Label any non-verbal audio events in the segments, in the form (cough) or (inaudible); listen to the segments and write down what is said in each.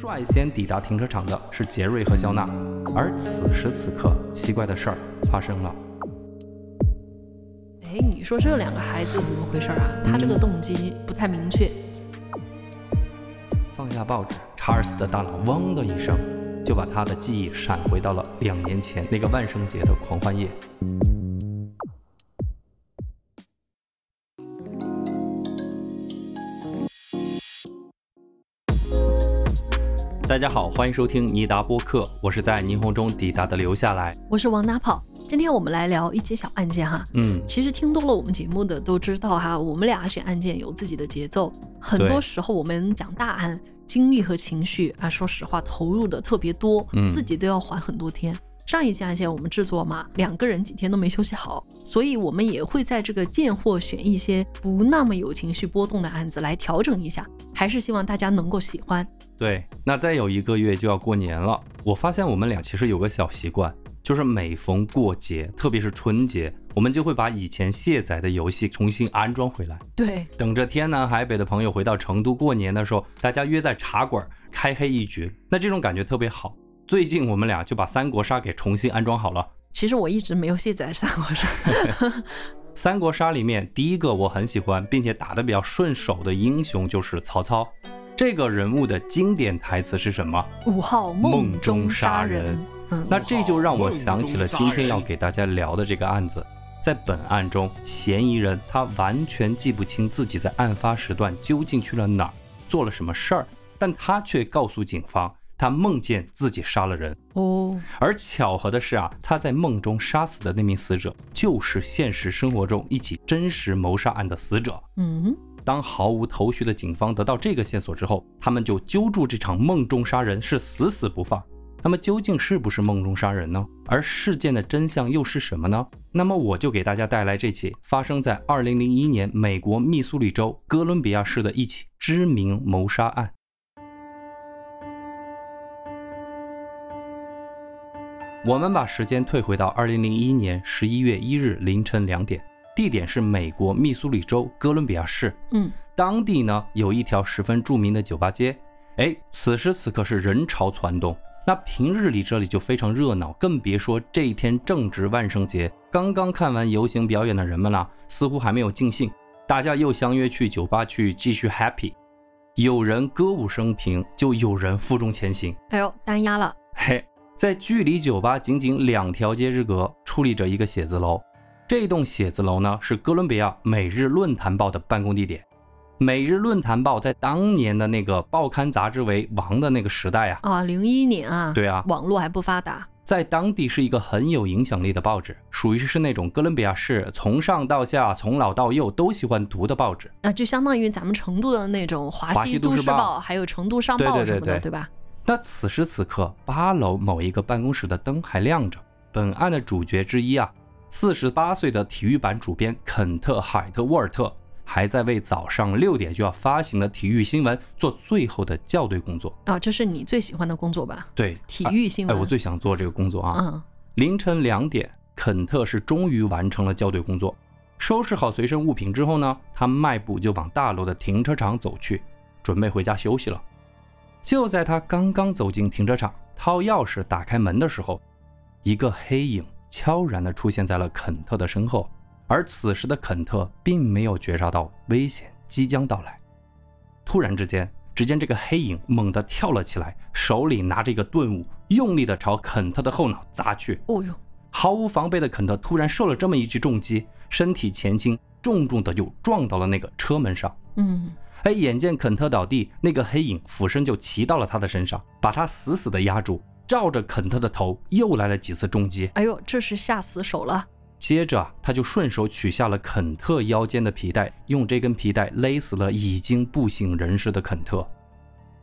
率先抵达停车场的是杰瑞和肖娜，而此时此刻，奇怪的事儿发生了。哎，你说这两个孩子怎么回事啊？他这个动机不太明确。放下报纸，查尔斯的大脑嗡的一声，就把他的记忆闪回到了两年前那个万圣节的狂欢夜。家好，欢迎收听尼达播客，我是在霓虹中抵达的，留下来。我是往哪跑？今天我们来聊一起小案件哈。嗯，其实听多了我们节目的都知道哈，我们俩选案件有自己的节奏，很多时候我们讲大案，精力和情绪啊，说实话投入的特别多，自己都要缓很多天。上一期案件我们制作嘛，两个人几天都没休息好，所以我们也会在这个贱货选一些不那么有情绪波动的案子来调整一下，还是希望大家能够喜欢。对，那再有一个月就要过年了。我发现我们俩其实有个小习惯，就是每逢过节，特别是春节，我们就会把以前卸载的游戏重新安装回来。对，等着天南海北的朋友回到成都过年的时候，大家约在茶馆开黑一局，那这种感觉特别好。最近我们俩就把三国杀给重新安装好了。其实我一直没有卸载三国杀。(laughs) 三国杀里面第一个我很喜欢并且打得比较顺手的英雄就是曹操。这个人物的经典台词是什么？五号梦中杀人。嗯，那这就让我想起了今天要给大家聊的这个案子。在本案中，嫌疑人他完全记不清自己在案发时段究竟去了哪儿，做了什么事儿，但他却告诉警方，他梦见自己杀了人。哦，而巧合的是啊，他在梦中杀死的那名死者，就是现实生活中一起真实谋杀案的死者。嗯。当毫无头绪的警方得到这个线索之后，他们就揪住这场梦中杀人是死死不放。那么究竟是不是梦中杀人呢？而事件的真相又是什么呢？那么我就给大家带来这起发生在2001年美国密苏里州哥伦比亚市的一起知名谋杀案。我们把时间退回到2001年11月1日凌晨两点。地点是美国密苏里州哥伦比亚市。嗯，当地呢有一条十分著名的酒吧街。哎，此时此刻是人潮攒动。那平日里这里就非常热闹，更别说这一天正值万圣节。刚刚看完游行表演的人们呢，似乎还没有尽兴，大家又相约去酒吧去继续 happy。有人歌舞升平，就有人负重前行。哎呦，单压了。嘿，在距离酒吧仅仅两条街之隔，矗立着一个写字楼。这栋写字楼呢，是哥伦比亚《每日论坛报》的办公地点。《每日论坛报》在当年的那个报刊杂志为王的那个时代啊，啊，零一年啊，对啊，网络还不发达，在当地是一个很有影响力的报纸，属于是那种哥伦比亚市从上到下、从老到幼都喜欢读的报纸。啊，就相当于咱们成都的那种《华西都市报》，还有《成都商报》什么的，对吧？那此时此刻，八楼某一个办公室的灯还亮着，本案的主角之一啊。四十八岁的体育版主编肯特·海特沃尔特还在为早上六点就要发行的体育新闻做最后的校对工作啊！这是你最喜欢的工作吧？对，体育新闻。哎，我最想做这个工作啊！嗯。凌晨两点，肯特是终于完成了校对工作，收拾好随身物品之后呢，他迈步就往大楼的停车场走去，准备回家休息了。就在他刚刚走进停车场，掏钥匙打开门的时候，一个黑影。悄然地出现在了肯特的身后，而此时的肯特并没有觉察到危险即将到来。突然之间，只见这个黑影猛地跳了起来，手里拿着一个盾物，用力地朝肯特的后脑砸去。哦呦！毫无防备的肯特突然受了这么一记重击，身体前倾，重重的就撞到了那个车门上。嗯，哎，眼见肯特倒地，那个黑影俯身就骑到了他的身上，把他死死地压住。照着肯特的头又来了几次重击，哎呦，这是下死手了。接着他就顺手取下了肯特腰间的皮带，用这根皮带勒死了已经不省人事的肯特。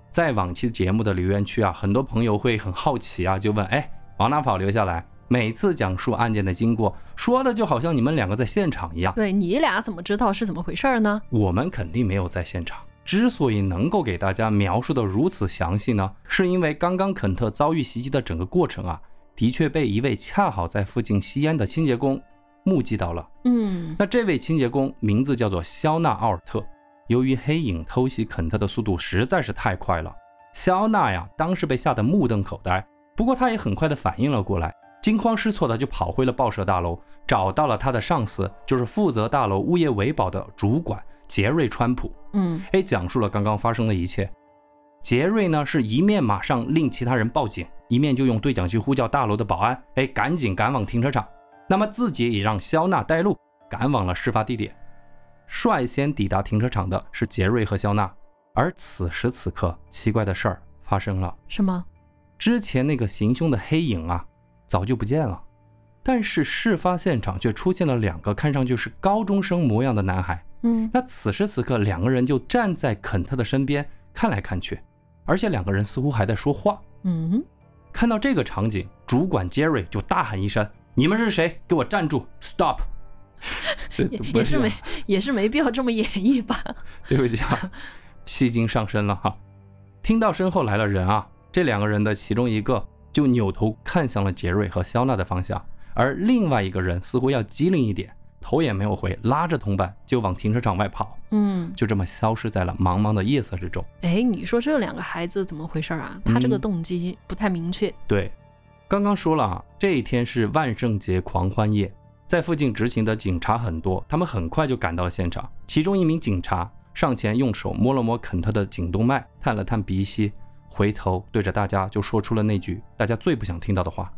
在往期节目的留言区啊，很多朋友会很好奇啊，就问：哎，往哪跑？留下来。每次讲述案件的经过，说的就好像你们两个在现场一样。对你俩怎么知道是怎么回事呢？我们肯定没有在现场。之所以能够给大家描述的如此详细呢，是因为刚刚肯特遭遇袭击的整个过程啊，的确被一位恰好在附近吸烟的清洁工目击到了。嗯，那这位清洁工名字叫做肖纳·奥尔特。由于黑影偷袭肯特的速度实在是太快了，肖娜呀，当时被吓得目瞪口呆，不过他也很快的反应了过来，惊慌失措的就跑回了报社大楼，找到了他的上司，就是负责大楼物业维保的主管杰瑞川普。嗯，哎，讲述了刚刚发生的一切。杰瑞呢，是一面马上令其他人报警，一面就用对讲机呼叫大楼的保安，哎，赶紧赶往停车场。那么自己也让肖娜带路，赶往了事发地点。率先抵达停车场的是杰瑞和肖娜，而此时此刻，奇怪的事儿发生了。什么？之前那个行凶的黑影啊，早就不见了。但是事发现场却出现了两个看上去是高中生模样的男孩。嗯，那此时此刻，两个人就站在肯特的身边，看来看去。而且两个人似乎还在说话。嗯，看到这个场景，主管杰瑞就大喊一声：“你们是谁？给我站住！Stop！” (laughs) 也也是没也是没必要这么演绎吧？(laughs) 对不起啊，戏精上身了哈。听到身后来了人啊，这两个人的其中一个就扭头看向了杰瑞和肖娜的方向，而另外一个人似乎要机灵一点。头也没有回，拉着同伴就往停车场外跑，嗯，就这么消失在了茫茫的夜色之中。哎，你说这两个孩子怎么回事啊？他这个动机不太明确。对，刚刚说了啊，这一天是万圣节狂欢夜，在附近执勤的警察很多，他们很快就赶到了现场。其中一名警察上前用手摸了摸肯特的颈动脉，探了探鼻息，回头对着大家就说出了那句大家最不想听到的话：“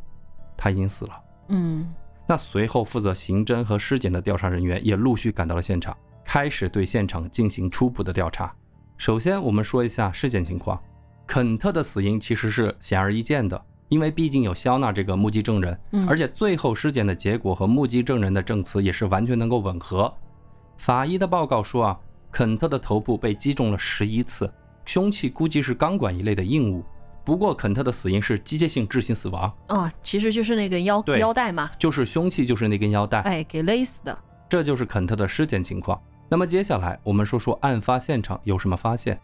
他已经死了。”嗯。那随后负责刑侦和尸检的调查人员也陆续赶到了现场，开始对现场进行初步的调查。首先，我们说一下尸检情况。肯特的死因其实是显而易见的，因为毕竟有肖娜这个目击证人，而且最后尸检的结果和目击证人的证词也是完全能够吻合。法医的报告说啊，肯特的头部被击中了十一次，凶器估计是钢管一类的硬物。不过，肯特的死因是机械性窒息死亡啊，其实就是那根腰腰带嘛，就是凶器就是那根腰带，哎，给勒死的。这就是肯特的尸检情况。那么接下来我们说说案发现场有什么发现。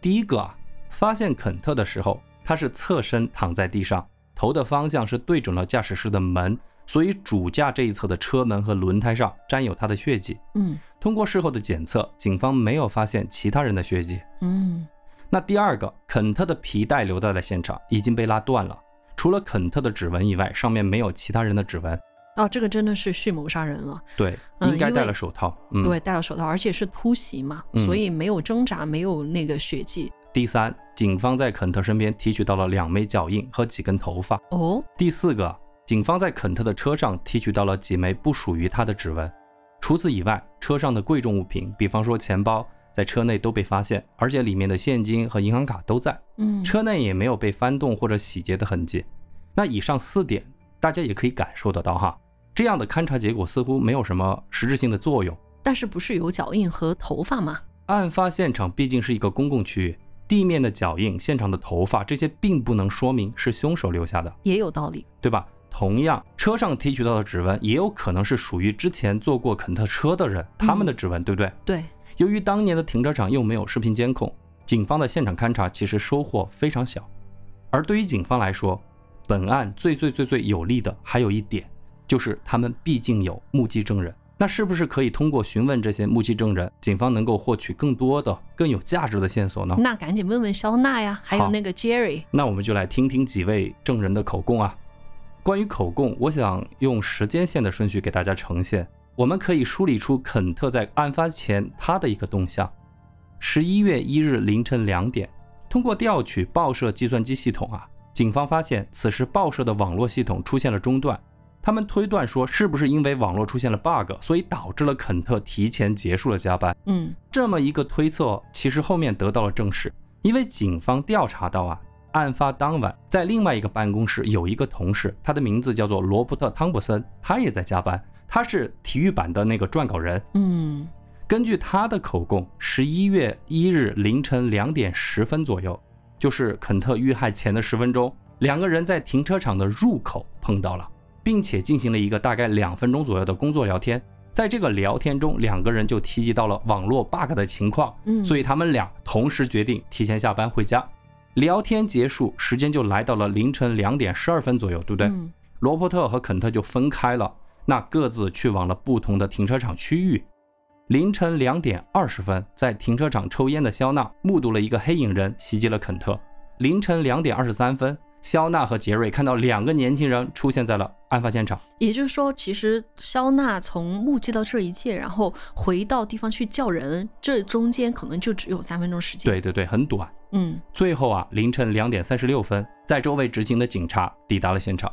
第一个啊，发现肯特的时候，他是侧身躺在地上，头的方向是对准了驾驶室的门，所以主驾这一侧的车门和轮胎上沾有他的血迹。嗯，通过事后的检测，警方没有发现其他人的血迹。嗯。那第二个，肯特的皮带留在了现场，已经被拉断了。除了肯特的指纹以外，上面没有其他人的指纹。哦，这个真的是蓄谋杀人了。对，应该戴了手套。嗯对，戴了手套，而且是突袭嘛，所以没有挣扎，没有那个血迹。第三，警方在肯特身边提取到了两枚脚印和几根头发。哦。第四个，警方在肯特的车上提取到了几枚不属于他的指纹。除此以外，车上的贵重物品，比方说钱包。在车内都被发现，而且里面的现金和银行卡都在。嗯，车内也没有被翻动或者洗劫的痕迹。那以上四点，大家也可以感受得到哈。这样的勘查结果似乎没有什么实质性的作用。但是不是有脚印和头发吗？案发现场毕竟是一个公共区域，地面的脚印、现场的头发，这些并不能说明是凶手留下的。也有道理，对吧？同样，车上提取到的指纹也有可能是属于之前坐过肯特车的人他们的指纹，对不对？对。由于当年的停车场又没有视频监控，警方的现场勘查其实收获非常小。而对于警方来说，本案最最最最有利的还有一点，就是他们毕竟有目击证人。那是不是可以通过询问这些目击证人，警方能够获取更多的、更有价值的线索呢？那赶紧问问肖娜呀，还有那个 Jerry。那我们就来听听几位证人的口供啊。关于口供，我想用时间线的顺序给大家呈现。我们可以梳理出肯特在案发前他的一个动向。十一月一日凌晨两点，通过调取报社计算机系统啊，警方发现此时报社的网络系统出现了中断。他们推断说，是不是因为网络出现了 bug，所以导致了肯特提前结束了加班？嗯，这么一个推测，其实后面得到了证实，因为警方调查到啊，案发当晚在另外一个办公室有一个同事，他的名字叫做罗伯特·汤普森，他也在加班。他是体育版的那个撰稿人。嗯，根据他的口供，十一月一日凌晨两点十分左右，就是肯特遇害前的十分钟，两个人在停车场的入口碰到了，并且进行了一个大概两分钟左右的工作聊天。在这个聊天中，两个人就提及到了网络 bug 的情况。嗯，所以他们俩同时决定提前下班回家。聊天结束，时间就来到了凌晨两点十二分左右，对不对？罗伯特和肯特就分开了。那各自去往了不同的停车场区域。凌晨两点二十分，在停车场抽烟的肖娜目睹了一个黑影人袭击了肯特。凌晨两点二十三分，肖娜和杰瑞看到两个年轻人出现在了案发现场。也就是说，其实肖娜从目击到这一切，然后回到地方去叫人，这中间可能就只有三分钟时间。对对对，很短。嗯，最后啊，凌晨两点三十六分，在周围执勤的警察抵达了现场。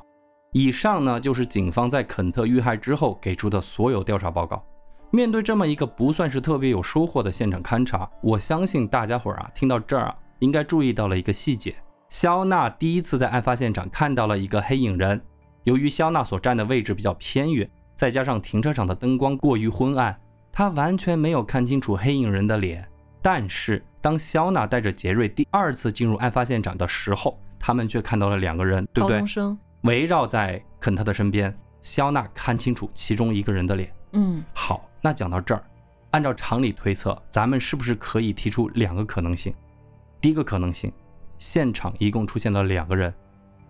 以上呢，就是警方在肯特遇害之后给出的所有调查报告。面对这么一个不算是特别有收获的现场勘查，我相信大家伙儿啊，听到这儿啊，应该注意到了一个细节：肖娜第一次在案发现场看到了一个黑影人。由于肖娜所站的位置比较偏远，再加上停车场的灯光过于昏暗，她完全没有看清楚黑影人的脸。但是当肖娜带着杰瑞第二次进入案发现场的时候，他们却看到了两个人，对不对？围绕在肯特的身边，肖娜看清楚其中一个人的脸。嗯，好，那讲到这儿，按照常理推测，咱们是不是可以提出两个可能性？第一个可能性，现场一共出现了两个人，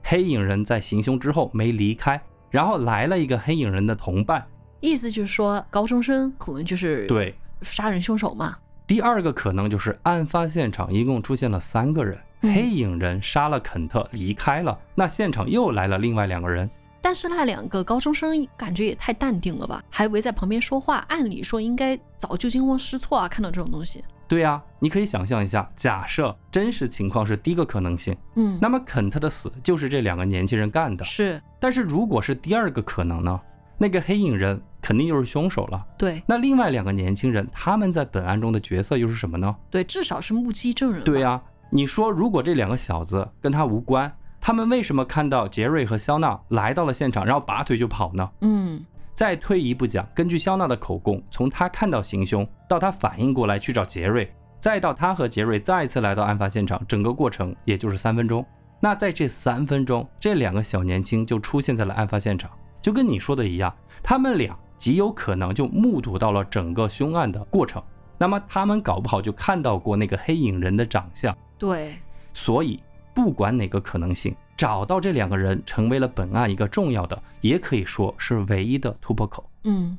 黑影人在行凶之后没离开，然后来了一个黑影人的同伴，意思就是说高中生可能就是对杀人凶手嘛。第二个可能就是案发现场一共出现了三个人，黑影人杀了肯特离开了，那现场又来了另外两个人。但是那两个高中生感觉也太淡定了吧，还围在旁边说话，按理说应该早就惊慌失措啊，看到这种东西。对呀，你可以想象一下，假设真实情况是第一个可能性，嗯，那么肯特的死就是这两个年轻人干的。是，但是如果是第二个可能呢？那个黑影人肯定就是凶手了。对，那另外两个年轻人他们在本案中的角色又是什么呢？对，至少是目击证人。对呀，你说如果这两个小子跟他无关？他们为什么看到杰瑞和肖娜来到了现场，然后拔腿就跑呢？嗯，再退一步讲，根据肖娜的口供，从他看到行凶到他反应过来去找杰瑞，再到他和杰瑞再次来到案发现场，整个过程也就是三分钟。那在这三分钟，这两个小年轻就出现在了案发现场，就跟你说的一样，他们俩极有可能就目睹到了整个凶案的过程。那么他们搞不好就看到过那个黑影人的长相。对，所以。不管哪个可能性，找到这两个人成为了本案一个重要的，也可以说是唯一的突破口。嗯，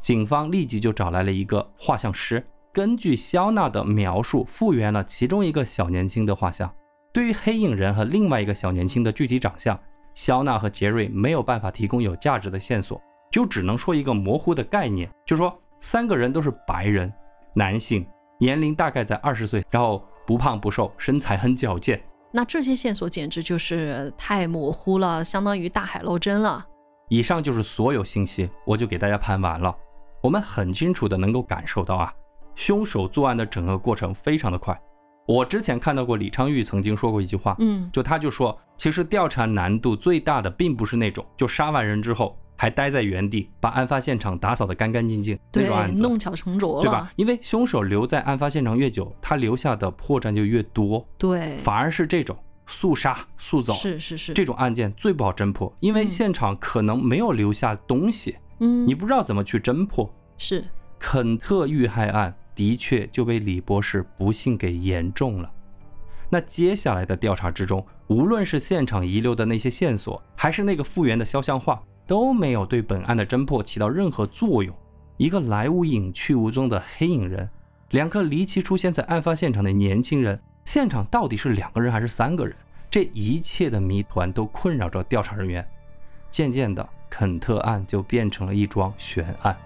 警方立即就找来了一个画像师，根据肖娜的描述复原了其中一个小年轻的画像。对于黑影人和另外一个小年轻的具体长相，肖娜和杰瑞没有办法提供有价值的线索，就只能说一个模糊的概念，就说三个人都是白人，男性，年龄大概在二十岁，然后不胖不瘦，身材很矫健。那这些线索简直就是太模糊了，相当于大海捞针了。以上就是所有信息，我就给大家盘完了。我们很清楚的能够感受到啊，凶手作案的整个过程非常的快。我之前看到过李昌钰曾经说过一句话，嗯，就他就说，其实调查难度最大的并不是那种就杀完人之后。还待在原地，把案发现场打扫得干干净净，那种案子弄巧成拙了，对吧？因为凶手留在案发现场越久，他留下的破绽就越多。对，反而是这种速杀速走，是是是，这种案件最不好侦破，因为现场可能没有留下东西，嗯，你不知道怎么去侦破。是，肯特遇害案的确就被李博士不幸给言中了。那接下来的调查之中，无论是现场遗留的那些线索，还是那个复原的肖像画。都没有对本案的侦破起到任何作用。一个来无影去无踪的黑影人，两个离奇出现在案发现场的年轻人，现场到底是两个人还是三个人？这一切的谜团都困扰着调查人员。渐渐的，肯特案就变成了一桩悬案。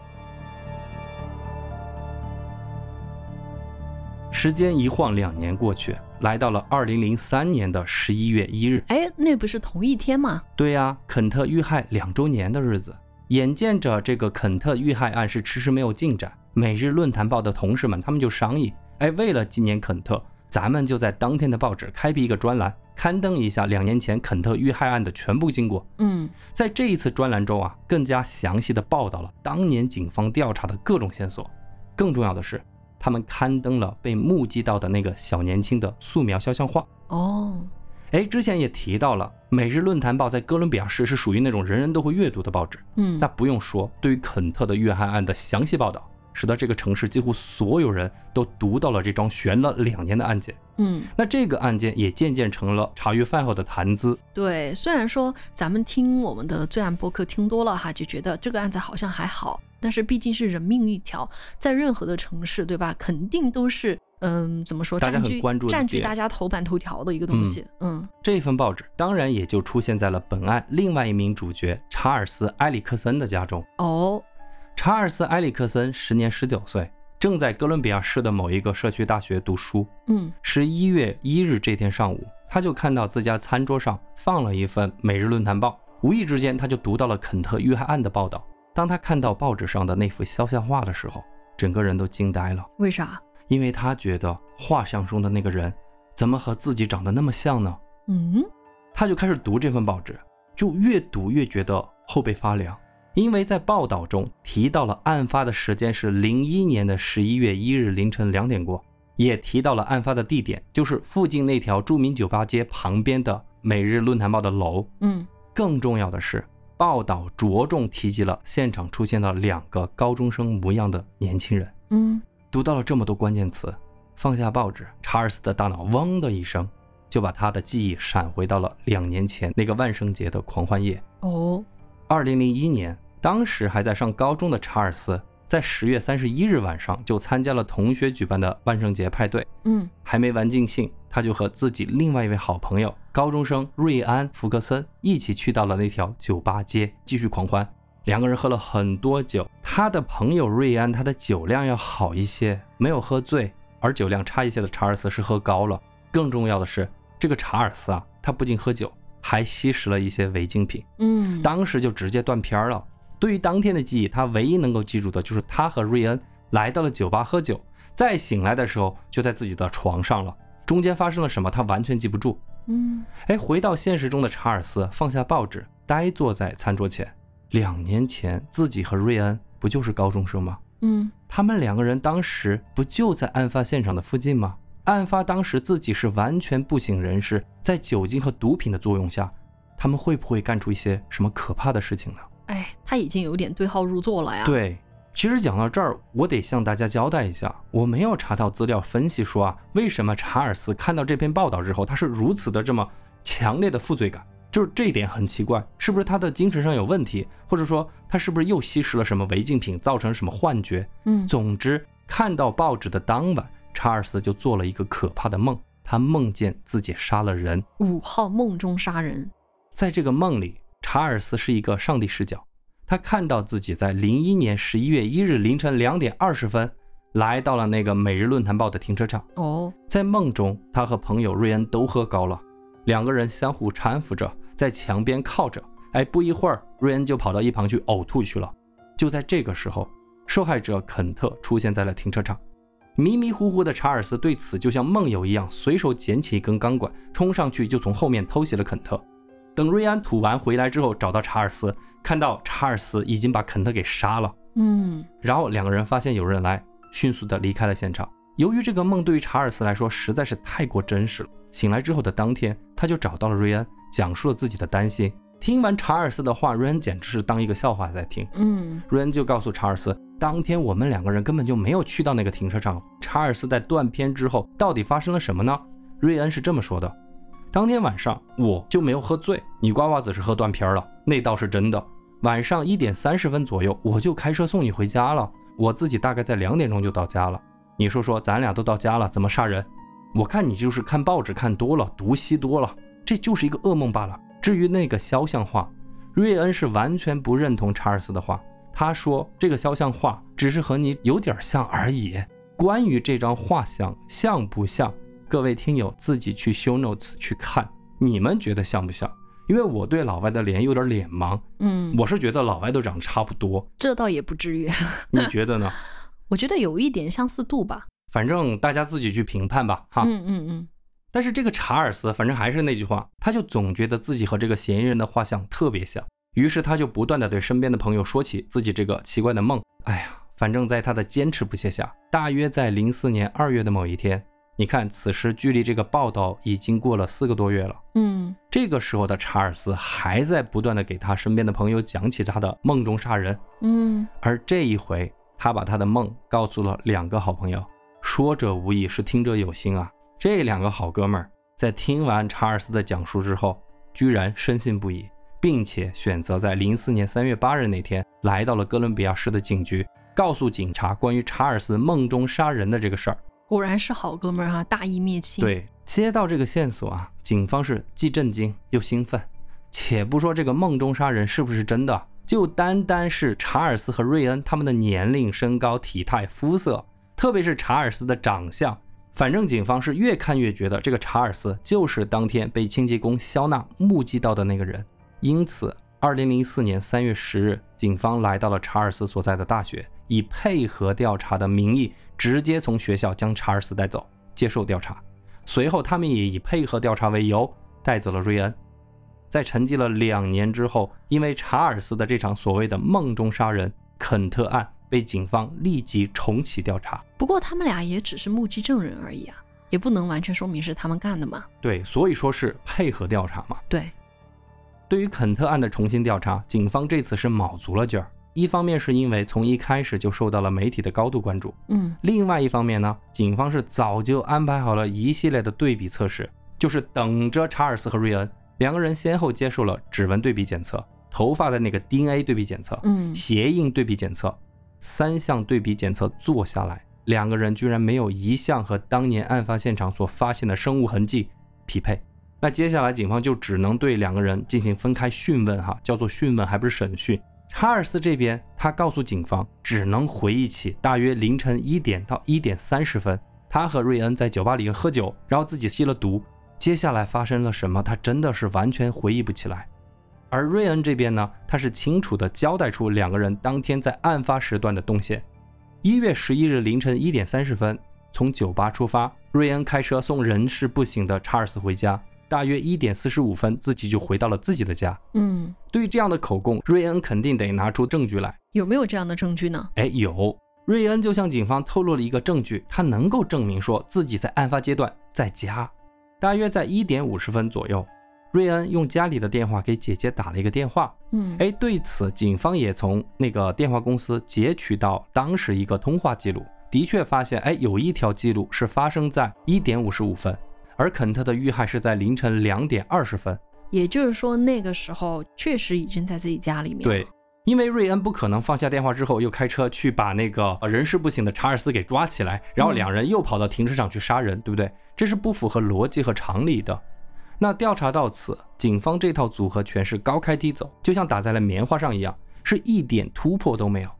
时间一晃，两年过去。来到了二零零三年的十一月一日，哎，那不是同一天吗？对呀，肯特遇害两周年的日子，眼见着这个肯特遇害案是迟迟没有进展，每日论坛报的同事们他们就商议，哎，为了纪念肯特，咱们就在当天的报纸开辟一个专栏，刊登一下两年前肯特遇害案的全部经过。嗯，在这一次专栏中啊，更加详细的报道了当年警方调查的各种线索，更重要的是。他们刊登了被目击到的那个小年轻的素描肖像画。哦，哎，之前也提到了，《每日论坛报》在哥伦比亚市是属于那种人人都会阅读的报纸。嗯，那不用说，对于肯特的遇害案的详细报道，使得这个城市几乎所有人都读到了这桩悬了两年的案件。嗯，那这个案件也渐渐成了茶余饭后的谈资。对，虽然说咱们听我们的罪案播客听多了哈，就觉得这个案子好像还好，但是毕竟是人命一条，在任何的城市，对吧？肯定都是。嗯，怎么说？大家很关注占据大家头版头条的一个东西。嗯，这份报纸当然也就出现在了本案另外一名主角查尔斯·埃里克森的家中。哦，查尔斯·埃里克森时年十九岁，正在哥伦比亚市的某一个社区大学读书。嗯，十一月一日这天上午，他就看到自家餐桌上放了一份《每日论坛报》，无意之间他就读到了肯特遇害案的报道。当他看到报纸上的那幅肖像画的时候，整个人都惊呆了。为啥？因为他觉得画像中的那个人怎么和自己长得那么像呢？嗯，他就开始读这份报纸，就越读越觉得后背发凉，因为在报道中提到了案发的时间是零一年的十一月一日凌晨两点过，也提到了案发的地点就是附近那条著名酒吧街旁边的《每日论坛报》的楼。嗯，更重要的是，报道着重提及了现场出现了两个高中生模样的年轻人。嗯。读到了这么多关键词，放下报纸，查尔斯的大脑嗡的一声，就把他的记忆闪回到了两年前那个万圣节的狂欢夜。哦，二零零一年，当时还在上高中的查尔斯，在十月三十一日晚上就参加了同学举办的万圣节派对。嗯，还没玩尽兴，他就和自己另外一位好朋友高中生瑞安·福克森一起去到了那条酒吧街继续狂欢。两个人喝了很多酒，他的朋友瑞安，他的酒量要好一些，没有喝醉；而酒量差一些的查尔斯是喝高了。更重要的是，这个查尔斯啊，他不仅喝酒，还吸食了一些违禁品。嗯，当时就直接断片了。对于当天的记忆，他唯一能够记住的就是他和瑞恩来到了酒吧喝酒，再醒来的时候就在自己的床上了。中间发生了什么，他完全记不住。嗯，哎，回到现实中的查尔斯放下报纸，呆坐在餐桌前。两年前，自己和瑞恩不就是高中生吗？嗯，他们两个人当时不就在案发现场的附近吗？案发当时自己是完全不省人事，在酒精和毒品的作用下，他们会不会干出一些什么可怕的事情呢？哎，他已经有点对号入座了呀。对，其实讲到这儿，我得向大家交代一下，我没有查到资料分析说啊，为什么查尔斯看到这篇报道之后，他是如此的这么强烈的负罪感。就是这一点很奇怪，是不是他的精神上有问题，或者说他是不是又吸食了什么违禁品，造成什么幻觉？嗯，总之看到报纸的当晚，查尔斯就做了一个可怕的梦，他梦见自己杀了人。五号梦中杀人，在这个梦里，查尔斯是一个上帝视角，他看到自己在零一年十一月一日凌晨两点二十分来到了那个《每日论坛报》的停车场。哦，在梦中，他和朋友瑞恩都喝高了，两个人相互搀扶着。在墙边靠着，哎，不一会儿，瑞恩就跑到一旁去呕吐去了。就在这个时候，受害者肯特出现在了停车场。迷迷糊糊的查尔斯对此就像梦游一样，随手捡起一根钢管，冲上去就从后面偷袭了肯特。等瑞安吐完回来之后，找到查尔斯，看到查尔斯已经把肯特给杀了。嗯，然后两个人发现有人来，迅速的离开了现场。由于这个梦对于查尔斯来说实在是太过真实了，醒来之后的当天，他就找到了瑞安。讲述了自己的担心。听完查尔斯的话，瑞恩简直是当一个笑话在听。嗯，瑞恩就告诉查尔斯，当天我们两个人根本就没有去到那个停车场。查尔斯在断片之后，到底发生了什么呢？瑞恩是这么说的：当天晚上我就没有喝醉，你瓜娃子是喝断片了，那倒是真的。晚上一点三十分左右，我就开车送你回家了。我自己大概在两点钟就到家了。你说说，咱俩都到家了，怎么杀人？我看你就是看报纸看多了，毒吸多了。这就是一个噩梦罢了。至于那个肖像画，瑞恩是完全不认同查尔斯的话。他说这个肖像画只是和你有点像而已。关于这张画像像不像，各位听友自己去修 notes 去看，你们觉得像不像？因为我对老外的脸有点脸盲，嗯，我是觉得老外都长得差不多。这倒也不至于，(laughs) 你觉得呢？(laughs) 我觉得有一点相似度吧。反正大家自己去评判吧，哈。嗯嗯嗯。但是这个查尔斯，反正还是那句话，他就总觉得自己和这个嫌疑人的画像特别像，于是他就不断的对身边的朋友说起自己这个奇怪的梦。哎呀，反正在他的坚持不懈下，大约在零四年二月的某一天，你看，此时距离这个报道已经过了四个多月了。嗯，这个时候的查尔斯还在不断的给他身边的朋友讲起他的梦中杀人。嗯，而这一回。他把他的梦告诉了两个好朋友。说者无意，是听者有心啊！这两个好哥们儿在听完查尔斯的讲述之后，居然深信不疑，并且选择在零四年三月八日那天来到了哥伦比亚市的警局，告诉警察关于查尔斯梦中杀人的这个事儿。果然是好哥们儿哈，大义灭亲。对，接到这个线索啊，警方是既震惊又兴奋。且不说这个梦中杀人是不是真的，就单单是查尔斯和瑞恩他们的年龄、身高、体态、肤色，特别是查尔斯的长相，反正警方是越看越觉得这个查尔斯就是当天被清洁工肖娜目击到的那个人。因此，二零零四年三月十日，警方来到了查尔斯所在的大学，以配合调查的名义。直接从学校将查尔斯带走，接受调查。随后，他们也以配合调查为由带走了瑞恩。在沉寂了两年之后，因为查尔斯的这场所谓的梦中杀人肯特案被警方立即重启调查。不过，他们俩也只是目击证人而已啊，也不能完全说明是他们干的嘛。对，所以说是配合调查嘛。对，对于肯特案的重新调查，警方这次是卯足了劲儿。一方面是因为从一开始就受到了媒体的高度关注，嗯，另外一方面呢，警方是早就安排好了一系列的对比测试，就是等着查尔斯和瑞恩两个人先后接受了指纹对比检测、头发的那个 DNA 对比检测、嗯，鞋印对比检测，三项对比检测做下来，两个人居然没有一项和当年案发现场所发现的生物痕迹匹配，那接下来警方就只能对两个人进行分开讯问，哈，叫做讯问，还不是审讯。查尔斯这边，他告诉警方，只能回忆起大约凌晨一点到一点三十分，他和瑞恩在酒吧里喝酒，然后自己吸了毒。接下来发生了什么，他真的是完全回忆不起来。而瑞恩这边呢，他是清楚地交代出两个人当天在案发时段的动线：一月十一日凌晨一点三十分，从酒吧出发，瑞恩开车送人事不省的查尔斯回家。大约一点四十五分，自己就回到了自己的家。嗯，对于这样的口供，瑞恩肯定得拿出证据来。有没有这样的证据呢？哎，有。瑞恩就向警方透露了一个证据，他能够证明说自己在案发阶段在家。大约在一点五十分左右，瑞恩用家里的电话给姐姐打了一个电话。嗯，哎，对此，警方也从那个电话公司截取到当时一个通话记录，的确发现，哎，有一条记录是发生在一点五十五分。而肯特的遇害是在凌晨两点二十分，也就是说那个时候确实已经在自己家里面。对，因为瑞恩不可能放下电话之后又开车去把那个人事不省的查尔斯给抓起来，然后两人又跑到停车场去杀人，对不对？这是不符合逻辑和常理的。那调查到此，警方这套组合拳是高开低走，就像打在了棉花上一样，是一点突破都没有。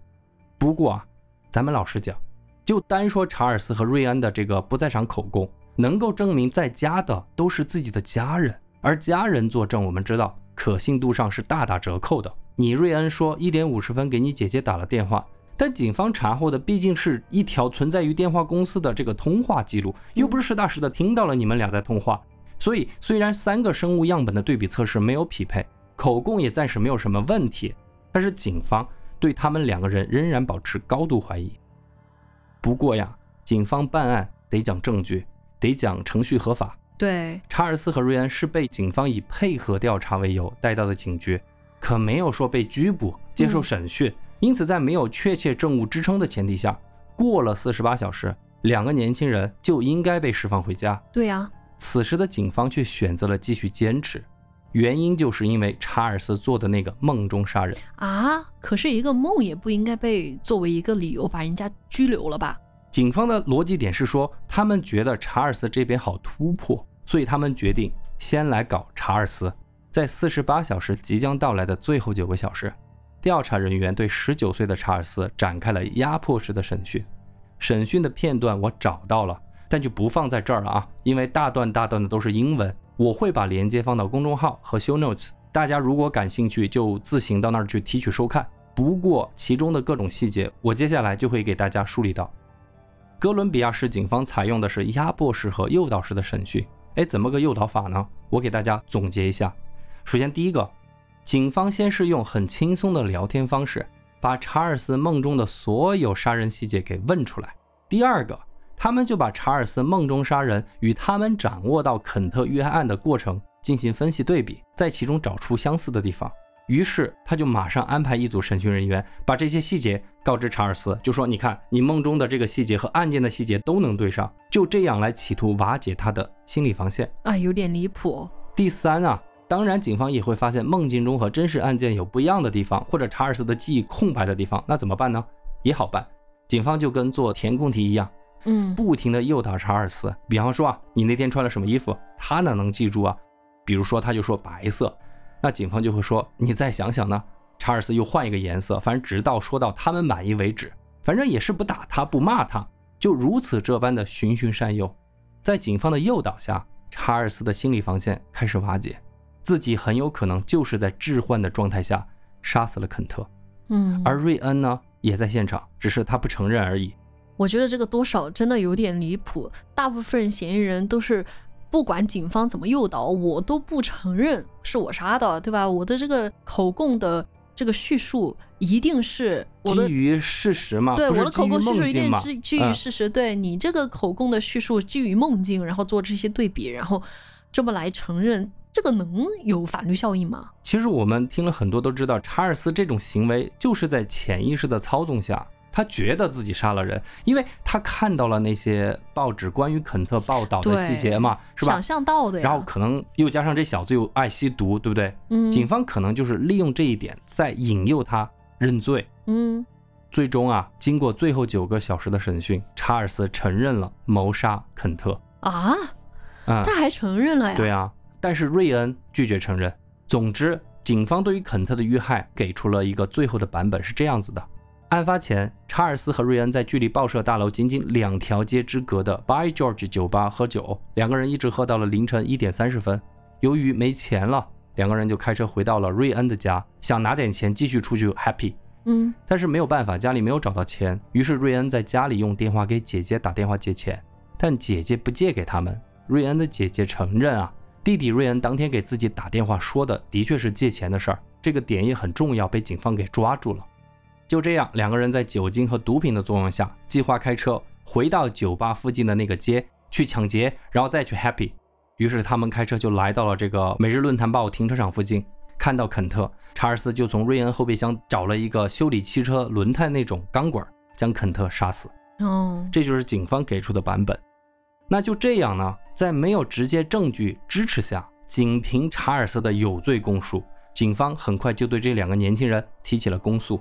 不过啊，咱们老实讲，就单说查尔斯和瑞恩的这个不在场口供。能够证明在家的都是自己的家人，而家人作证，我们知道可信度上是大打折扣的。你瑞恩说一点五十分给你姐姐打了电话，但警方查获的毕竟是一条存在于电话公司的这个通话记录，又不是实打实的听到了你们俩在通话。所以虽然三个生物样本的对比测试没有匹配，口供也暂时没有什么问题，但是警方对他们两个人仍然保持高度怀疑。不过呀，警方办案得讲证据。得讲程序合法。对，查尔斯和瑞恩是被警方以配合调查为由带到的警局，可没有说被拘捕接受审讯。因此，在没有确切证物支撑的前提下，过了四十八小时，两个年轻人就应该被释放回家。对呀，此时的警方却选择了继续坚持，原因就是因为查尔斯做的那个梦中杀人啊。可是，一个梦也不应该被作为一个理由把人家拘留了吧？警方的逻辑点是说，他们觉得查尔斯这边好突破，所以他们决定先来搞查尔斯。在四十八小时即将到来的最后九个小时，调查人员对十九岁的查尔斯展开了压迫式的审讯。审讯的片段我找到了，但就不放在这儿了啊，因为大段大段的都是英文。我会把链接放到公众号和 show notes，大家如果感兴趣就自行到那儿去提取收看。不过其中的各种细节，我接下来就会给大家梳理到。哥伦比亚市警方采用的是压迫式和诱导式的审讯。哎，怎么个诱导法呢？我给大家总结一下。首先，第一个，警方先是用很轻松的聊天方式，把查尔斯梦中的所有杀人细节给问出来。第二个，他们就把查尔斯梦中杀人与他们掌握到肯特遇害案的过程进行分析对比，在其中找出相似的地方。于是，他就马上安排一组审讯人员把这些细节告知查尔斯，就说你看，你梦中的这个细节和案件的细节都能对上，就这样来企图瓦解他的心理防线啊，有点离谱。第三啊，当然警方也会发现梦境中和真实案件有不一样的地方，或者查尔斯的记忆空白的地方，那怎么办呢？也好办，警方就跟做填空题一样，嗯，不停的诱导查尔斯。比方说啊，你那天穿了什么衣服？他哪能记住啊？比如说他就说白色，那警方就会说你再想想呢。查尔斯又换一个颜色，反正直到说到他们满意为止。反正也是不打他，不骂他，就如此这般的循循善诱。在警方的诱导下，查尔斯的心理防线开始瓦解，自己很有可能就是在致幻的状态下杀死了肯特。嗯，而瑞恩呢，也在现场，只是他不承认而已。我觉得这个多少真的有点离谱。大部分嫌疑人都是，不管警方怎么诱导，我都不承认是我杀的，对吧？我的这个口供的。这个叙述一定是基于事实嘛？对，我的口供叙述一定是基于事实。对你这个口供的叙述基于梦境，然后做这些对比，然后这么来承认，这个能有法律效应吗？其实我们听了很多都知道，查尔斯这种行为就是在潜意识的操纵下。他觉得自己杀了人，因为他看到了那些报纸关于肯特报道的细节嘛，是吧？想象到的。然后可能又加上这小子又爱吸毒，对不对？嗯。警方可能就是利用这一点在引诱他认罪。嗯。最终啊，经过最后九个小时的审讯，查尔斯承认了谋杀肯特。啊？啊？他还承认了呀？对啊。但是瑞恩拒绝承认。总之，警方对于肯特的遇害给出了一个最后的版本是这样子的。案发前，查尔斯和瑞恩在距离报社大楼仅仅两条街之隔的 By George 酒吧喝酒，两个人一直喝到了凌晨一点三十分。由于没钱了，两个人就开车回到了瑞恩的家，想拿点钱继续出去 happy。嗯，但是没有办法，家里没有找到钱，于是瑞恩在家里用电话给姐姐打电话借钱，但姐姐不借给他们。瑞恩的姐姐承认啊，弟弟瑞恩当天给自己打电话说的的确是借钱的事儿，这个点也很重要，被警方给抓住了。就这样，两个人在酒精和毒品的作用下，计划开车回到酒吧附近的那个街去抢劫，然后再去 happy。于是他们开车就来到了这个《每日论坛报》停车场附近，看到肯特，查尔斯就从瑞恩后备箱找了一个修理汽车轮胎那种钢管，将肯特杀死。哦，这就是警方给出的版本。那就这样呢，在没有直接证据支持下，仅凭查尔斯的有罪供述，警方很快就对这两个年轻人提起了公诉。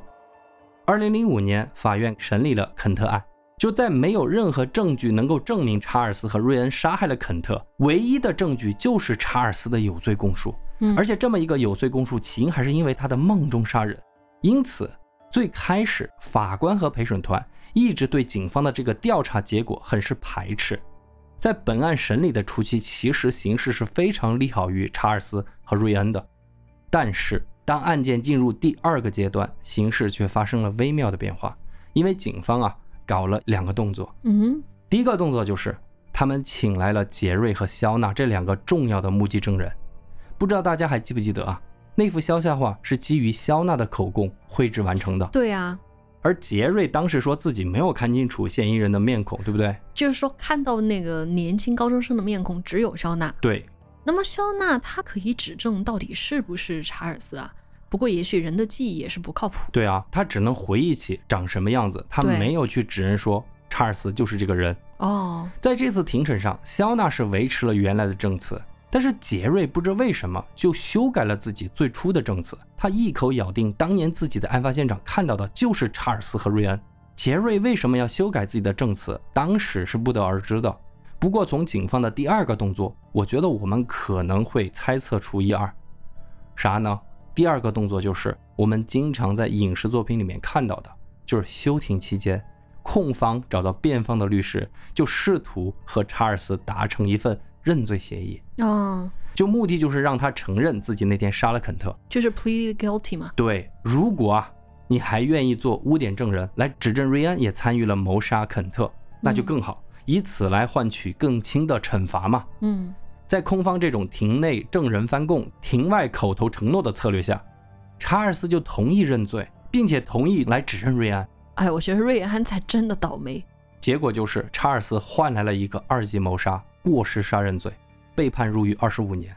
二零零五年，法院审理了肯特案，就在没有任何证据能够证明查尔斯和瑞恩杀害了肯特，唯一的证据就是查尔斯的有罪供述。嗯，而且这么一个有罪供述，起因还是因为他的梦中杀人。因此，最开始法官和陪审团一直对警方的这个调查结果很是排斥。在本案审理的初期，其实形势是非常利好于查尔斯和瑞恩的，但是。当案件进入第二个阶段，形势却发生了微妙的变化。因为警方啊搞了两个动作。嗯，第一个动作就是他们请来了杰瑞和肖娜这两个重要的目击证人。不知道大家还记不记得啊？那幅肖像画是基于肖娜的口供绘制完成的。对呀。而杰瑞当时说自己没有看清楚嫌疑人的面孔，对不对？就是说看到那个年轻高中生的面孔只有肖娜。对。那么肖娜她可以指证到底是不是查尔斯啊？不过，也许人的记忆也是不靠谱。对啊，他只能回忆起长什么样子，他没有去指认说查尔斯就是这个人。哦，在这次庭审上，肖娜是维持了原来的证词，但是杰瑞不知为什么就修改了自己最初的证词，他一口咬定当年自己在案发现场看到的就是查尔斯和瑞恩。杰瑞为什么要修改自己的证词，当时是不得而知的。不过，从警方的第二个动作，我觉得我们可能会猜测出一二，啥呢？第二个动作就是我们经常在影视作品里面看到的，就是休庭期间，控方找到辩方的律师，就试图和查尔斯达成一份认罪协议。哦，就目的就是让他承认自己那天杀了肯特，就是 plead guilty 嘛。对，如果啊你还愿意做污点证人来指证瑞安也参与了谋杀肯特，那就更好，以此来换取更轻的惩罚嘛。嗯。在空方这种庭内证人翻供、庭外口头承诺的策略下，查尔斯就同意认罪，并且同意来指认瑞安。哎，我觉得瑞安才真的倒霉。结果就是查尔斯换来了一个二级谋杀、过失杀人罪，被判入狱二十五年。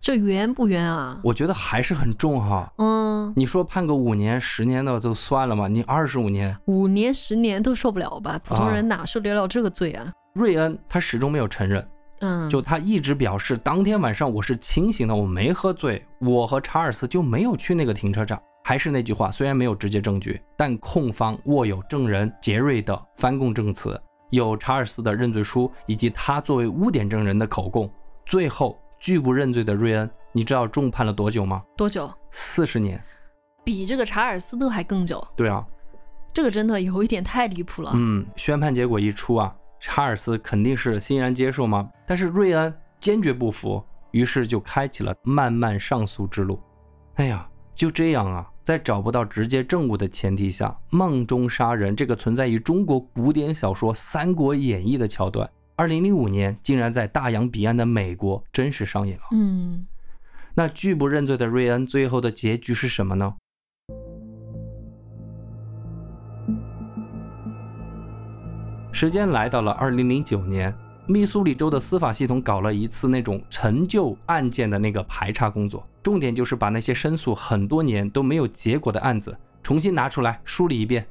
这冤不冤啊？我觉得还是很重哈。嗯，你说判个五年、十年的就算了嘛，你二十五年，五年、十年都受不了吧？普通人哪受得了这个罪啊？瑞恩他始终没有承认，嗯，就他一直表示当天晚上我是清醒的，我没喝醉，我和查尔斯就没有去那个停车场。还是那句话，虽然没有直接证据，但控方握有证人杰瑞的翻供证词，有查尔斯的认罪书，以及他作为污点证人的口供。最后拒不认罪的瑞恩，你知道重判了多久吗？多久？四十年，比这个查尔斯都还更久。对啊，这个真的有一点太离谱了。嗯，宣判结果一出啊，查尔斯肯定是欣然接受嘛，但是瑞恩坚决不服，于是就开启了漫漫上诉之路。哎呀，就这样啊。在找不到直接证物的前提下，梦中杀人这个存在于中国古典小说《三国演义》的桥段，二零零五年竟然在大洋彼岸的美国真实上演了。嗯，那拒不认罪的瑞恩最后的结局是什么呢？时间来到了二零零九年，密苏里州的司法系统搞了一次那种陈旧案件的那个排查工作。重点就是把那些申诉很多年都没有结果的案子重新拿出来梳理一遍。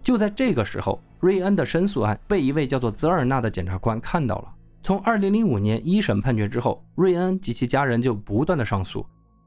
就在这个时候，瑞恩的申诉案被一位叫做泽尔纳的检察官看到了。从2005年一审判决之后，瑞恩及其家人就不断的上诉。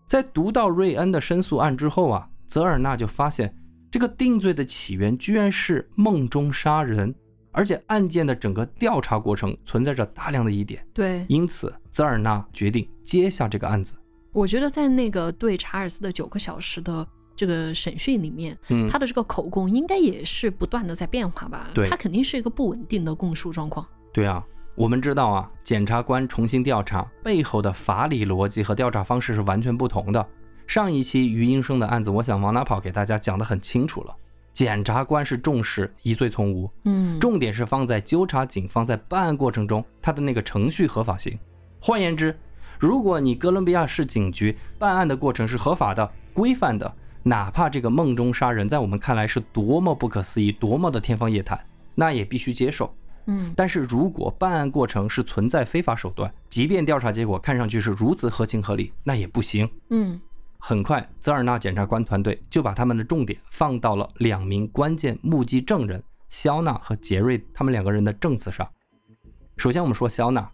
在读到瑞恩的申诉案之后啊，泽尔纳就发现这个定罪的起源居然是梦中杀人，而且案件的整个调查过程存在着大量的疑点。对，因此泽尔纳决定接下这个案子。我觉得在那个对查尔斯的九个小时的这个审讯里面，嗯，他的这个口供应该也是不断的在变化吧？对，他肯定是一个不稳定的供述状况。对啊，我们知道啊，检察官重新调查背后的法理逻辑和调查方式是完全不同的。上一期余英生的案子，我想往哪跑给大家讲得很清楚了。检察官是重视疑罪从无，嗯，重点是放在纠察警方在办案过程中他的那个程序合法性。换言之。如果你哥伦比亚市警局办案的过程是合法的、规范的，哪怕这个梦中杀人在我们看来是多么不可思议、多么的天方夜谭，那也必须接受。嗯，但是如果办案过程是存在非法手段，即便调查结果看上去是如此合情合理，那也不行。嗯，很快，泽尔纳检察官团队就把他们的重点放到了两名关键目击证人肖娜和杰瑞他们两个人的证词上。首先，我们说肖娜，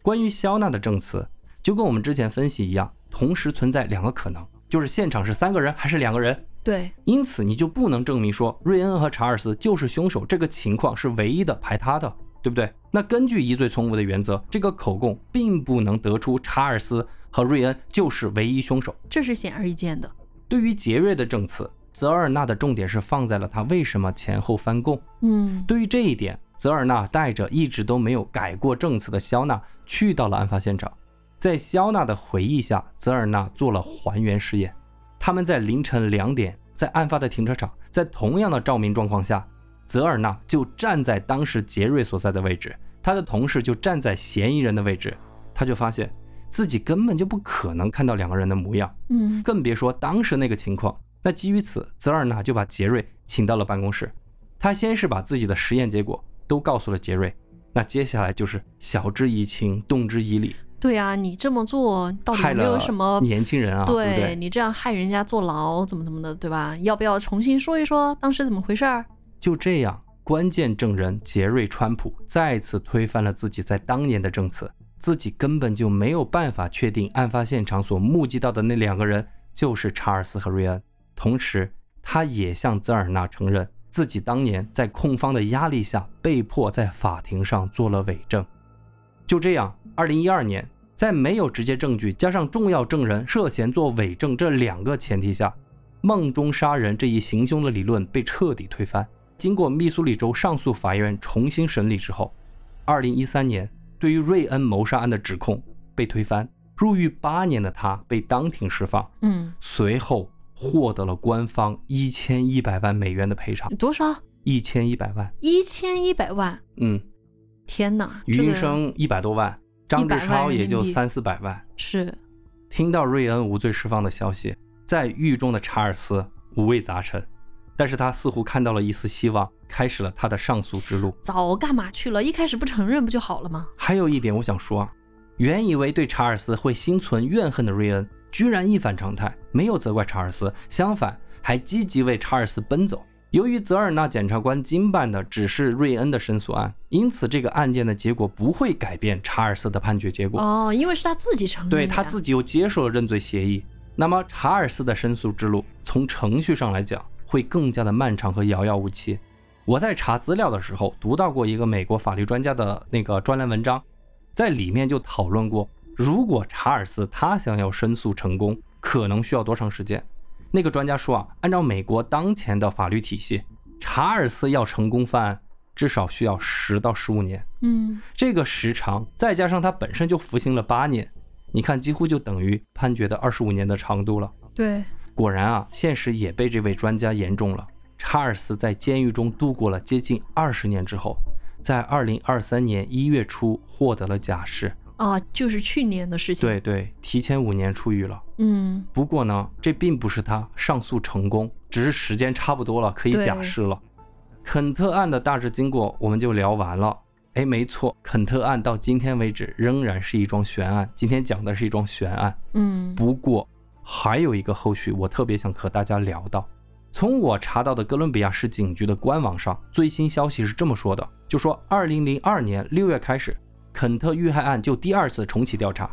关于肖娜的证词。就跟我们之前分析一样，同时存在两个可能，就是现场是三个人还是两个人。对，因此你就不能证明说瑞恩和查尔斯就是凶手，这个情况是唯一的排他的，对不对？那根据疑罪从无的原则，这个口供并不能得出查尔斯和瑞恩就是唯一凶手，这是显而易见的。对于杰瑞的证词，泽尔纳的重点是放在了他为什么前后翻供。嗯，对于这一点，泽尔纳带着一直都没有改过证词的肖娜去到了案发现场。在肖娜的回忆下，泽尔纳做了还原试验。他们在凌晨两点，在案发的停车场，在同样的照明状况下，泽尔纳就站在当时杰瑞所在的位置，他的同事就站在嫌疑人的位置，他就发现自己根本就不可能看到两个人的模样，嗯，更别说当时那个情况。那基于此，泽尔纳就把杰瑞请到了办公室。他先是把自己的实验结果都告诉了杰瑞，那接下来就是晓之以情，动之以理。对啊，你这么做到底有没有什么年轻人啊？对对？你这样害人家坐牢，怎么怎么的，对吧？要不要重新说一说当时怎么回事儿？就这样，关键证人杰瑞·川普再次推翻了自己在当年的证词，自己根本就没有办法确定案发现场所目击到的那两个人就是查尔斯和瑞恩。同时，他也向泽尔纳承认自己当年在控方的压力下被迫在法庭上做了伪证。就这样，二零一二年。在没有直接证据加上重要证人涉嫌做伪证这两个前提下，梦中杀人这一行凶的理论被彻底推翻。经过密苏里州上诉法院重新审理之后，二零一三年对于瑞恩谋杀案的指控被推翻，入狱八年的他被当庭释放。嗯，随后获得了官方一千一百万美元的赔偿。多少？一千一百万。一千一百万。嗯，天哪！余英生一百多万。张志超也就三四百万。是，听到瑞恩无罪释放的消息，在狱中的查尔斯五味杂陈，但是他似乎看到了一丝希望，开始了他的上诉之路。早干嘛去了？一开始不承认不就好了吗？还有一点我想说啊，原以为对查尔斯会心存怨恨的瑞恩，居然一反常态，没有责怪查尔斯，相反还积极为查尔斯奔走。由于泽尔纳检察官经办的只是瑞恩的申诉案，因此这个案件的结果不会改变查尔斯的判决结果。哦，因为是他自己承认，对他自己又接受了认罪协议。那么查尔斯的申诉之路，从程序上来讲，会更加的漫长和遥遥无期。我在查资料的时候，读到过一个美国法律专家的那个专栏文章，在里面就讨论过，如果查尔斯他想要申诉成功，可能需要多长时间。那个专家说啊，按照美国当前的法律体系，查尔斯要成功犯案，至少需要十到十五年。嗯，这个时长再加上他本身就服刑了八年，你看几乎就等于判决的二十五年的长度了。对，果然啊，现实也被这位专家言中了。查尔斯在监狱中度过了接近二十年之后，在二零二三年一月初获得了假释。啊，就是去年的事情。对对，提前五年出狱了。嗯，不过呢，这并不是他上诉成功，只是时间差不多了，可以假释了。肯特案的大致经过我们就聊完了。哎，没错，肯特案到今天为止仍然是一桩悬案。今天讲的是一桩悬案。嗯，不过还有一个后续，我特别想和大家聊到。从我查到的哥伦比亚市警局的官网上，最新消息是这么说的：就说二零零二年六月开始。肯特遇害案就第二次重启调查，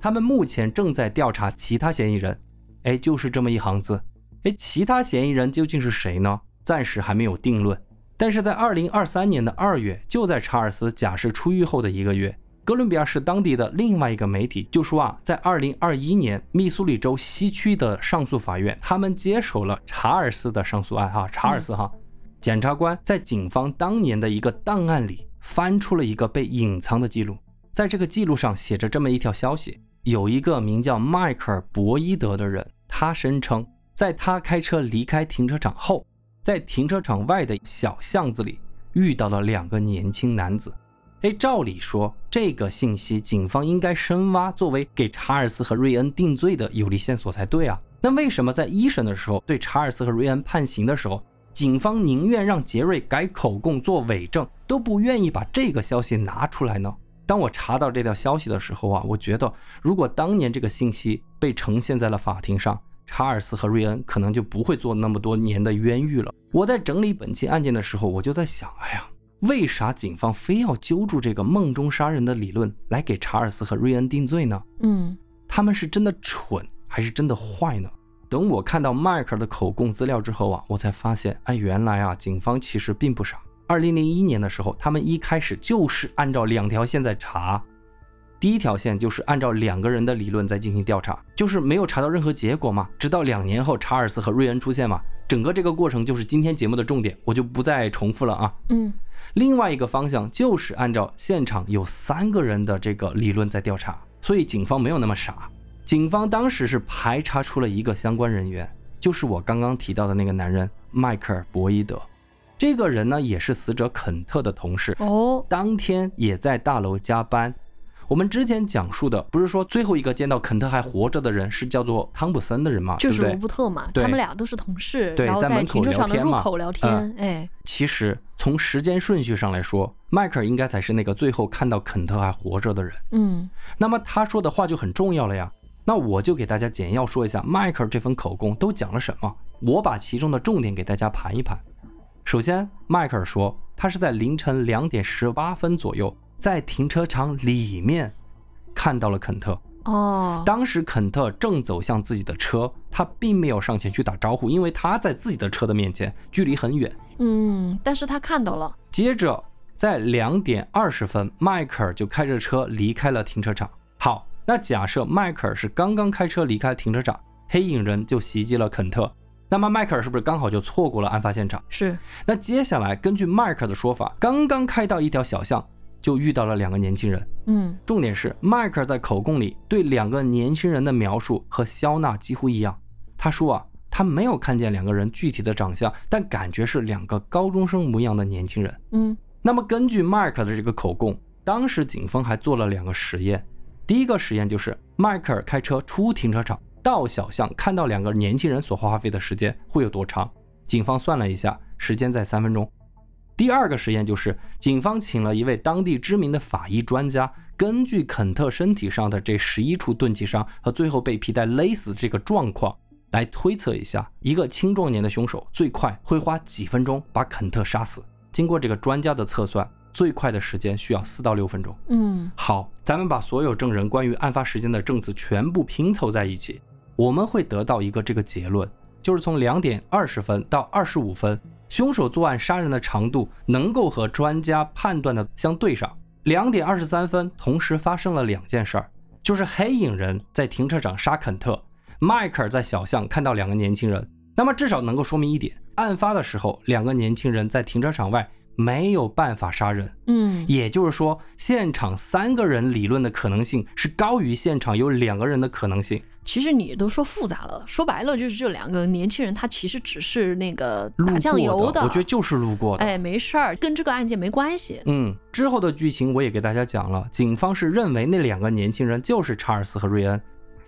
他们目前正在调查其他嫌疑人。哎，就是这么一行字。哎，其他嫌疑人究竟是谁呢？暂时还没有定论。但是在二零二三年的二月，就在查尔斯假释出狱后的一个月，哥伦比亚市当地的另外一个媒体就说啊，在二零二一年，密苏里州西区的上诉法院，他们接手了查尔斯的上诉案。哈，查尔斯哈，检察官在警方当年的一个档案里。翻出了一个被隐藏的记录，在这个记录上写着这么一条消息：有一个名叫迈克尔·博伊德的人，他声称在他开车离开停车场后，在停车场外的小巷子里遇到了两个年轻男子。哎，照理说，这个信息警方应该深挖，作为给查尔斯和瑞恩定罪的有力线索才对啊。那为什么在一审的时候对查尔斯和瑞恩判刑的时候？警方宁愿让杰瑞改口供做伪证，都不愿意把这个消息拿出来呢。当我查到这条消息的时候啊，我觉得如果当年这个信息被呈现在了法庭上，查尔斯和瑞恩可能就不会做那么多年的冤狱了。我在整理本期案件的时候，我就在想，哎呀，为啥警方非要揪住这个梦中杀人的理论来给查尔斯和瑞恩定罪呢？嗯，他们是真的蠢还是真的坏呢？等我看到迈克尔的口供资料之后啊，我才发现，哎，原来啊，警方其实并不傻。二零零一年的时候，他们一开始就是按照两条线在查。第一条线就是按照两个人的理论在进行调查，就是没有查到任何结果嘛。直到两年后，查尔斯和瑞恩出现嘛，整个这个过程就是今天节目的重点，我就不再重复了啊。嗯，另外一个方向就是按照现场有三个人的这个理论在调查，所以警方没有那么傻。警方当时是排查出了一个相关人员，就是我刚刚提到的那个男人迈克尔·博伊德。这个人呢，也是死者肯特的同事哦，当天也在大楼加班。我们之前讲述的不是说最后一个见到肯特还活着的人是叫做汤普森的人吗？就是罗伯特嘛，他们俩都是同事，然后在停车场的入口聊天。哎，其实从时间顺序上来说，迈克尔应该才是那个最后看到肯特还活着的人。嗯，那么他说的话就很重要了呀。那我就给大家简要说一下迈克尔这份口供都讲了什么。我把其中的重点给大家盘一盘。首先，迈克尔说他是在凌晨两点十八分左右在停车场里面看到了肯特。哦，当时肯特正走向自己的车，他并没有上前去打招呼，因为他在自己的车的面前，距离很远。嗯，但是他看到了。接着，在两点二十分，迈克尔就开着车离开了停车场。好。那假设迈克尔是刚刚开车离开停车场，黑影人就袭击了肯特，那么迈克尔是不是刚好就错过了案发现场？是。那接下来根据迈克尔的说法，刚刚开到一条小巷，就遇到了两个年轻人。嗯，重点是迈克尔在口供里对两个年轻人的描述和肖娜几乎一样。他说啊，他没有看见两个人具体的长相，但感觉是两个高中生模样的年轻人。嗯，那么根据迈克尔的这个口供，当时警方还做了两个实验。第一个实验就是迈克尔开车出停车场到小巷，看到两个年轻人所花费的时间会有多长？警方算了一下，时间在三分钟。第二个实验就是警方请了一位当地知名的法医专家，根据肯特身体上的这十一处钝器伤和最后被皮带勒死的这个状况，来推测一下，一个青壮年的凶手最快会花几分钟把肯特杀死。经过这个专家的测算，最快的时间需要四到六分钟。嗯，好，咱们把所有证人关于案发时间的证词全部拼凑在一起，我们会得到一个这个结论，就是从两点二十分到二十五分，凶手作案杀人的长度能够和专家判断的相对上。两点二十三分，同时发生了两件事儿，就是黑影人在停车场杀肯特，迈克尔在小巷看到两个年轻人。那么至少能够说明一点，案发的时候，两个年轻人在停车场外没有办法杀人。嗯，也就是说，现场三个人理论的可能性是高于现场有两个人的可能性。其实你都说复杂了，说白了就是这两个年轻人，他其实只是那个打酱油的，我觉得就是路过的。哎，没事儿，跟这个案件没关系。嗯，之后的剧情我也给大家讲了，警方是认为那两个年轻人就是查尔斯和瑞恩，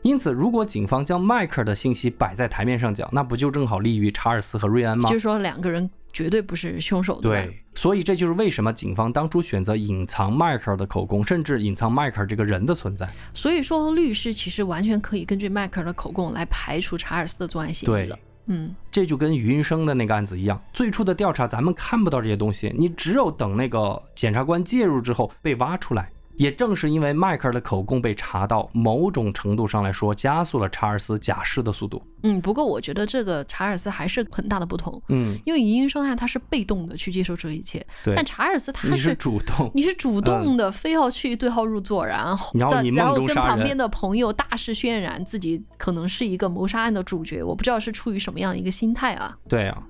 因此如果警方将迈克尔的信息摆在台面上讲，那不就正好利于查尔斯和瑞恩吗？就是说两个人。绝对不是凶手，对，所以这就是为什么警方当初选择隐藏迈克尔的口供，甚至隐藏迈克尔这个人的存在。所以说，律师其实完全可以根据迈克尔的口供来排除查尔斯的作案嫌疑了。嗯，这就跟余云生的那个案子一样，最初的调查咱们看不到这些东西，你只有等那个检察官介入之后被挖出来。也正是因为迈克尔的口供被查到，某种程度上来说，加速了查尔斯假释的速度。嗯，不过我觉得这个查尔斯还是很大的不同。嗯，因为疑云生案他是被动的去接受这一切，但查尔斯他是主动，你是主动的，非要去对号入座，然后然后然后跟旁边的朋友大肆渲染自己可能是一个谋杀案的主角，我不知道是出于什么样一个心态啊？对啊。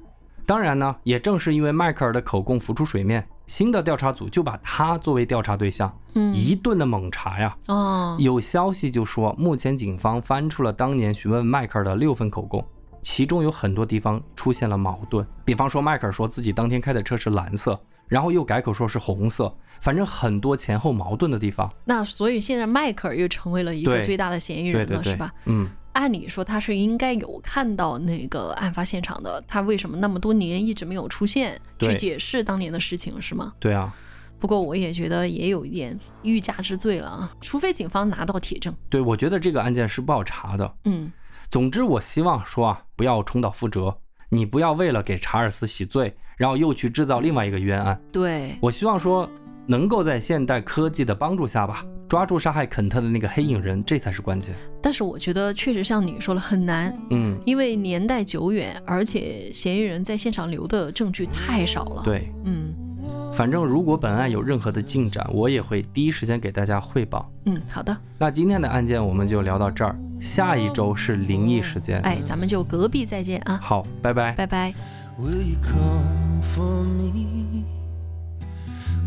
当然呢，也正是因为迈克尔的口供浮出水面，新的调查组就把他作为调查对象，嗯，一顿的猛查呀。哦，有消息就说，目前警方翻出了当年询问迈克尔的六份口供，其中有很多地方出现了矛盾。比方说，迈克尔说自己当天开的车是蓝色，然后又改口说是红色，反正很多前后矛盾的地方。那所以现在迈克尔又成为了一个最大的嫌疑人了，是吧？嗯。按理说他是应该有看到那个案发现场的，他为什么那么多年一直没有出现去解释当年的事情，是吗？对啊。不过我也觉得也有一点欲加之罪了啊，除非警方拿到铁证。对，我觉得这个案件是不好查的。嗯。总之，我希望说啊，不要重蹈覆辙，你不要为了给查尔斯洗罪，然后又去制造另外一个冤案。对。我希望说，能够在现代科技的帮助下吧。抓住杀害肯特的那个黑影人，这才是关键。但是我觉得确实像你说的很难，嗯，因为年代久远，而且嫌疑人在现场留的证据太少了。对，嗯，反正如果本案有任何的进展，我也会第一时间给大家汇报。嗯，好的。那今天的案件我们就聊到这儿，下一周是灵异时间，哎，咱们就隔壁再见啊。好，拜拜，拜拜。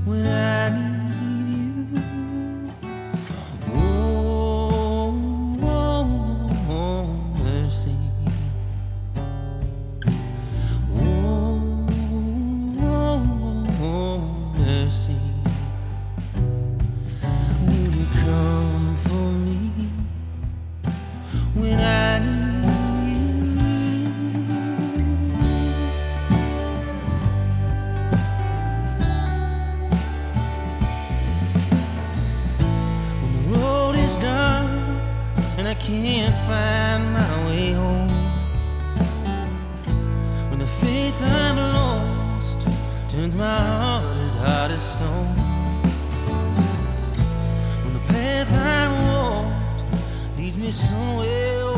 when I need isso eu.